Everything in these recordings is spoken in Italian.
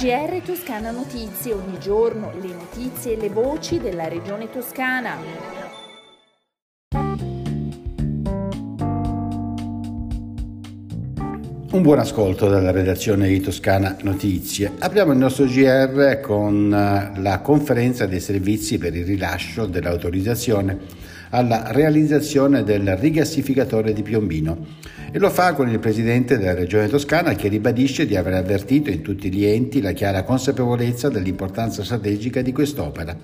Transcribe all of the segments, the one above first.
GR Toscana Notizie, ogni giorno le notizie e le voci della regione toscana. Un buon ascolto dalla redazione di Toscana Notizie. Apriamo il nostro GR con eh, la conferenza dei servizi per il rilascio dell'autorizzazione alla realizzazione del rigassificatore di Piombino e lo fa con il presidente della regione toscana che ribadisce di aver avvertito in tutti gli enti la chiara consapevolezza dell'importanza strategica di quest'opera.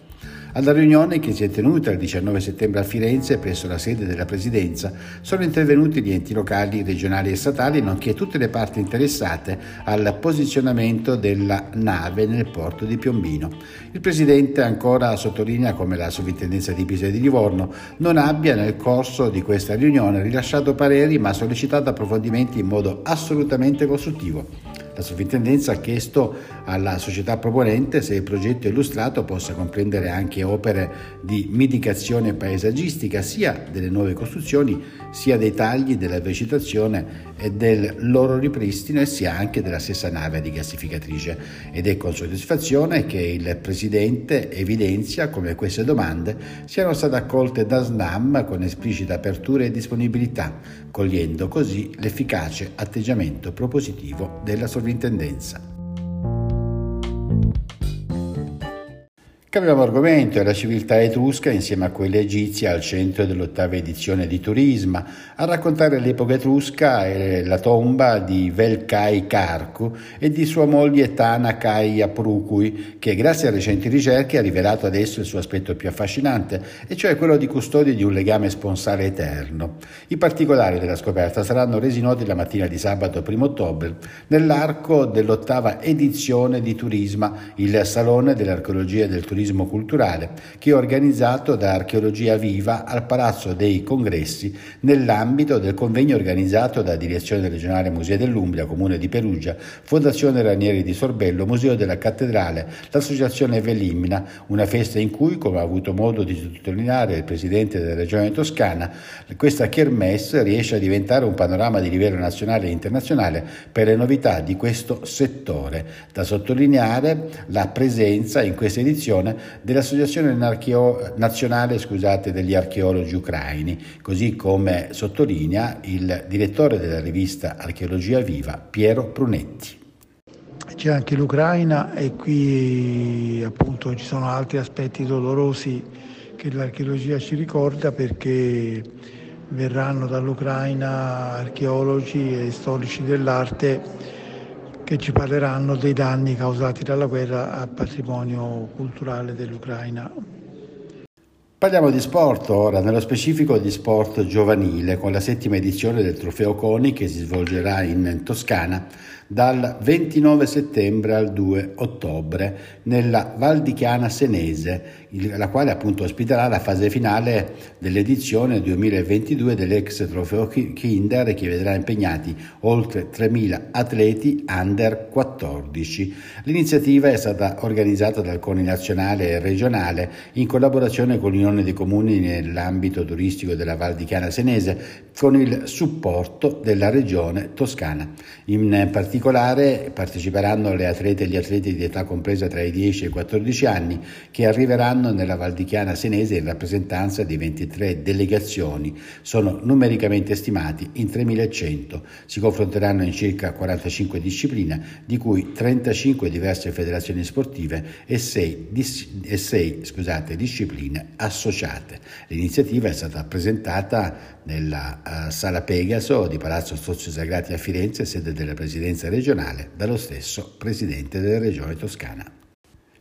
Alla riunione che si è tenuta il 19 settembre a Firenze presso la sede della Presidenza sono intervenuti gli enti locali, regionali e statali, nonché tutte le parti interessate al posizionamento della nave nel porto di Piombino. Il Presidente ancora sottolinea come la Sovrintendenza di Pisa e di Livorno non abbia nel corso di questa riunione rilasciato pareri ma sollecitato approfondimenti in modo assolutamente costruttivo. La sovrintendenza ha chiesto alla società proponente se il progetto illustrato possa comprendere anche opere di mitigazione paesaggistica sia delle nuove costruzioni sia dei tagli della vegetazione e del loro ripristino e sia anche della stessa nave di gassificatrice ed è con soddisfazione che il Presidente evidenzia come queste domande siano state accolte da SNAM con esplicita apertura e disponibilità, cogliendo così l'efficace atteggiamento propositivo della sovrintendenza. Sovrintendenza. Cambiamo argomento, la civiltà etrusca insieme a quella egizia al centro dell'ottava edizione di Turisma. A raccontare l'epoca etrusca è la tomba di Velkai Karku e di sua moglie Tana Kai Aprukui, che grazie a recenti ricerche ha rivelato adesso il suo aspetto più affascinante, e cioè quello di custode di un legame sponsale eterno. I particolari della scoperta saranno resi noti la mattina di sabato 1 ottobre nell'arco dell'ottava edizione di Turisma, il Salone dell'Archeologia e del Turismo turismo culturale che è organizzato da Archeologia Viva al Palazzo dei Congressi nell'ambito del convegno organizzato da Direzione Regionale Musei dell'Umbria, Comune di Perugia, Fondazione Ranieri di Sorbello, Museo della Cattedrale, l'Associazione Velimina, una festa in cui, come ha avuto modo di sottolineare il Presidente della Regione Toscana, questa Kermesse riesce a diventare un panorama di livello nazionale e internazionale per le novità di questo settore. Da sottolineare la presenza in questa edizione dell'Associazione Nazionale scusate, degli Archeologi Ucraini, così come sottolinea il direttore della rivista Archeologia Viva, Piero Prunetti. C'è anche l'Ucraina e qui appunto ci sono altri aspetti dolorosi che l'archeologia ci ricorda perché verranno dall'Ucraina archeologi e storici dell'arte che ci parleranno dei danni causati dalla guerra al patrimonio culturale dell'Ucraina. Parliamo di sport ora, nello specifico di sport giovanile, con la settima edizione del Trofeo Coni che si svolgerà in Toscana dal 29 settembre al 2 ottobre nella Val di Chiana Senese, la quale appunto ospiterà la fase finale dell'edizione 2022 dell'ex Trofeo Kinder che vedrà impegnati oltre 3.000 atleti under 14. L'iniziativa è stata organizzata dal CONI nazionale e regionale in collaborazione con l'Unione dei Comuni nell'ambito turistico della Val di Chiana Senese con il supporto della regione toscana. In particolare particolare parteciperanno le atlete e gli atleti di età compresa tra i 10 e i 14 anni che arriveranno nella Valdichiana Senese in rappresentanza di 23 delegazioni. Sono numericamente stimati in 3.100. Si confronteranno in circa 45 discipline, di cui 35 diverse federazioni sportive e 6, dis- e 6 scusate, discipline associate. L'iniziativa è stata presentata nella uh, Sala Pegaso di Palazzo Strozzi Sagrati a Firenze, sede della Presidenza regionale, dallo stesso Presidente della Regione Toscana.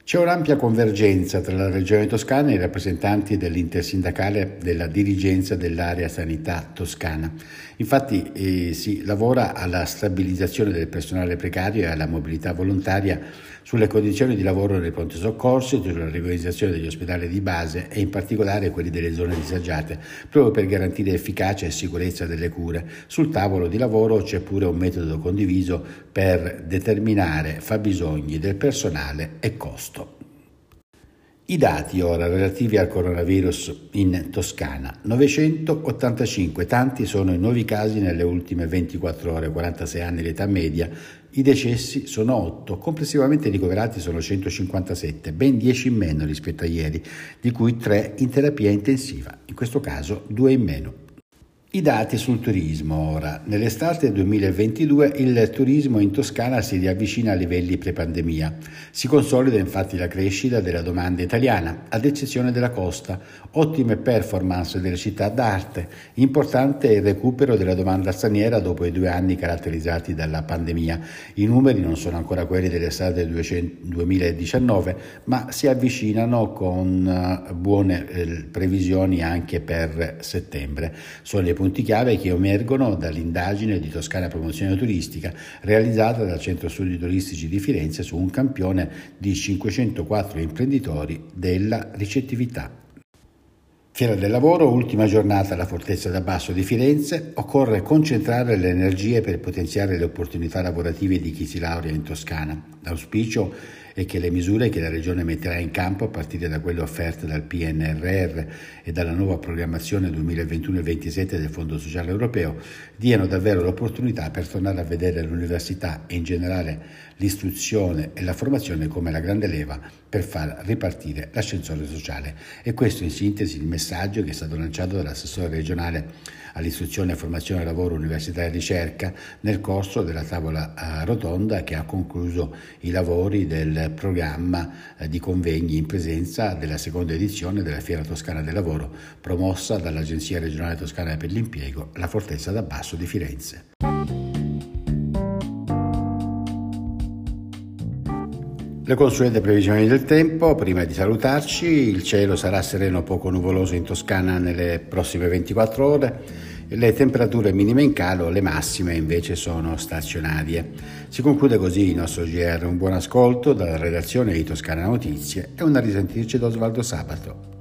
C'è un'ampia convergenza tra la Regione Toscana e i rappresentanti dell'intersindacale della dirigenza dell'area sanità toscana. Infatti eh, si lavora alla stabilizzazione del personale precario e alla mobilità volontaria sulle condizioni di lavoro nei pronti soccorsi, sulla riorganizzazione degli ospedali di base e in particolare quelli delle zone disagiate, proprio per garantire efficacia e sicurezza delle cure. Sul tavolo di lavoro c'è pure un metodo condiviso per determinare fabbisogni del personale e costo. I dati ora relativi al coronavirus in Toscana. 985, tanti sono i nuovi casi nelle ultime 24 ore, 46 anni l'età media. I decessi sono 8, complessivamente ricoverati sono 157, ben 10 in meno rispetto a ieri, di cui 3 in terapia intensiva, in questo caso 2 in meno. I dati sul turismo ora. Nell'estate 2022 il turismo in Toscana si riavvicina a livelli pre-pandemia. Si consolida infatti la crescita della domanda italiana, ad eccezione della costa. Ottime performance delle città d'arte. Importante il recupero della domanda straniera dopo i due anni caratterizzati dalla pandemia. I numeri non sono ancora quelli dell'estate 2019, ma si avvicinano con eh, buone eh, previsioni anche per settembre. Sono le punti chiave che emergono dall'indagine di Toscana Promozione Turistica realizzata dal Centro Studi Turistici di Firenze su un campione di 504 imprenditori della ricettività. Fiera del lavoro, ultima giornata alla Fortezza da Basso di Firenze, occorre concentrare le energie per potenziare le opportunità lavorative di chi si laurea in Toscana. L'auspicio e che le misure che la Regione metterà in campo a partire da quelle offerte dal PNRR e dalla nuova programmazione 2021-2027 del Fondo Sociale Europeo diano davvero l'opportunità per tornare a vedere l'università e in generale l'istruzione e la formazione come la grande leva per far ripartire l'ascensore sociale. E questo in sintesi il messaggio che è stato lanciato dall'assessore regionale all'istruzione, formazione, lavoro, università e ricerca nel corso della tavola eh, rotonda che ha concluso i lavori del programma eh, di convegni in presenza della seconda edizione della Fiera Toscana del Lavoro promossa dall'Agenzia regionale toscana per l'impiego La Fortezza da Basso di Firenze. Le consuete previsioni del tempo, prima di salutarci, il cielo sarà sereno poco nuvoloso in Toscana nelle prossime 24 ore, le temperature minime in calo, le massime invece sono stazionarie. Si conclude così il nostro GR, un buon ascolto dalla redazione di Toscana Notizie e una risentirci da Osvaldo Sabato.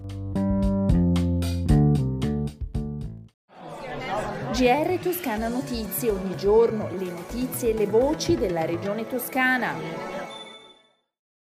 GR Toscana Notizie, ogni giorno le notizie e le voci della regione toscana.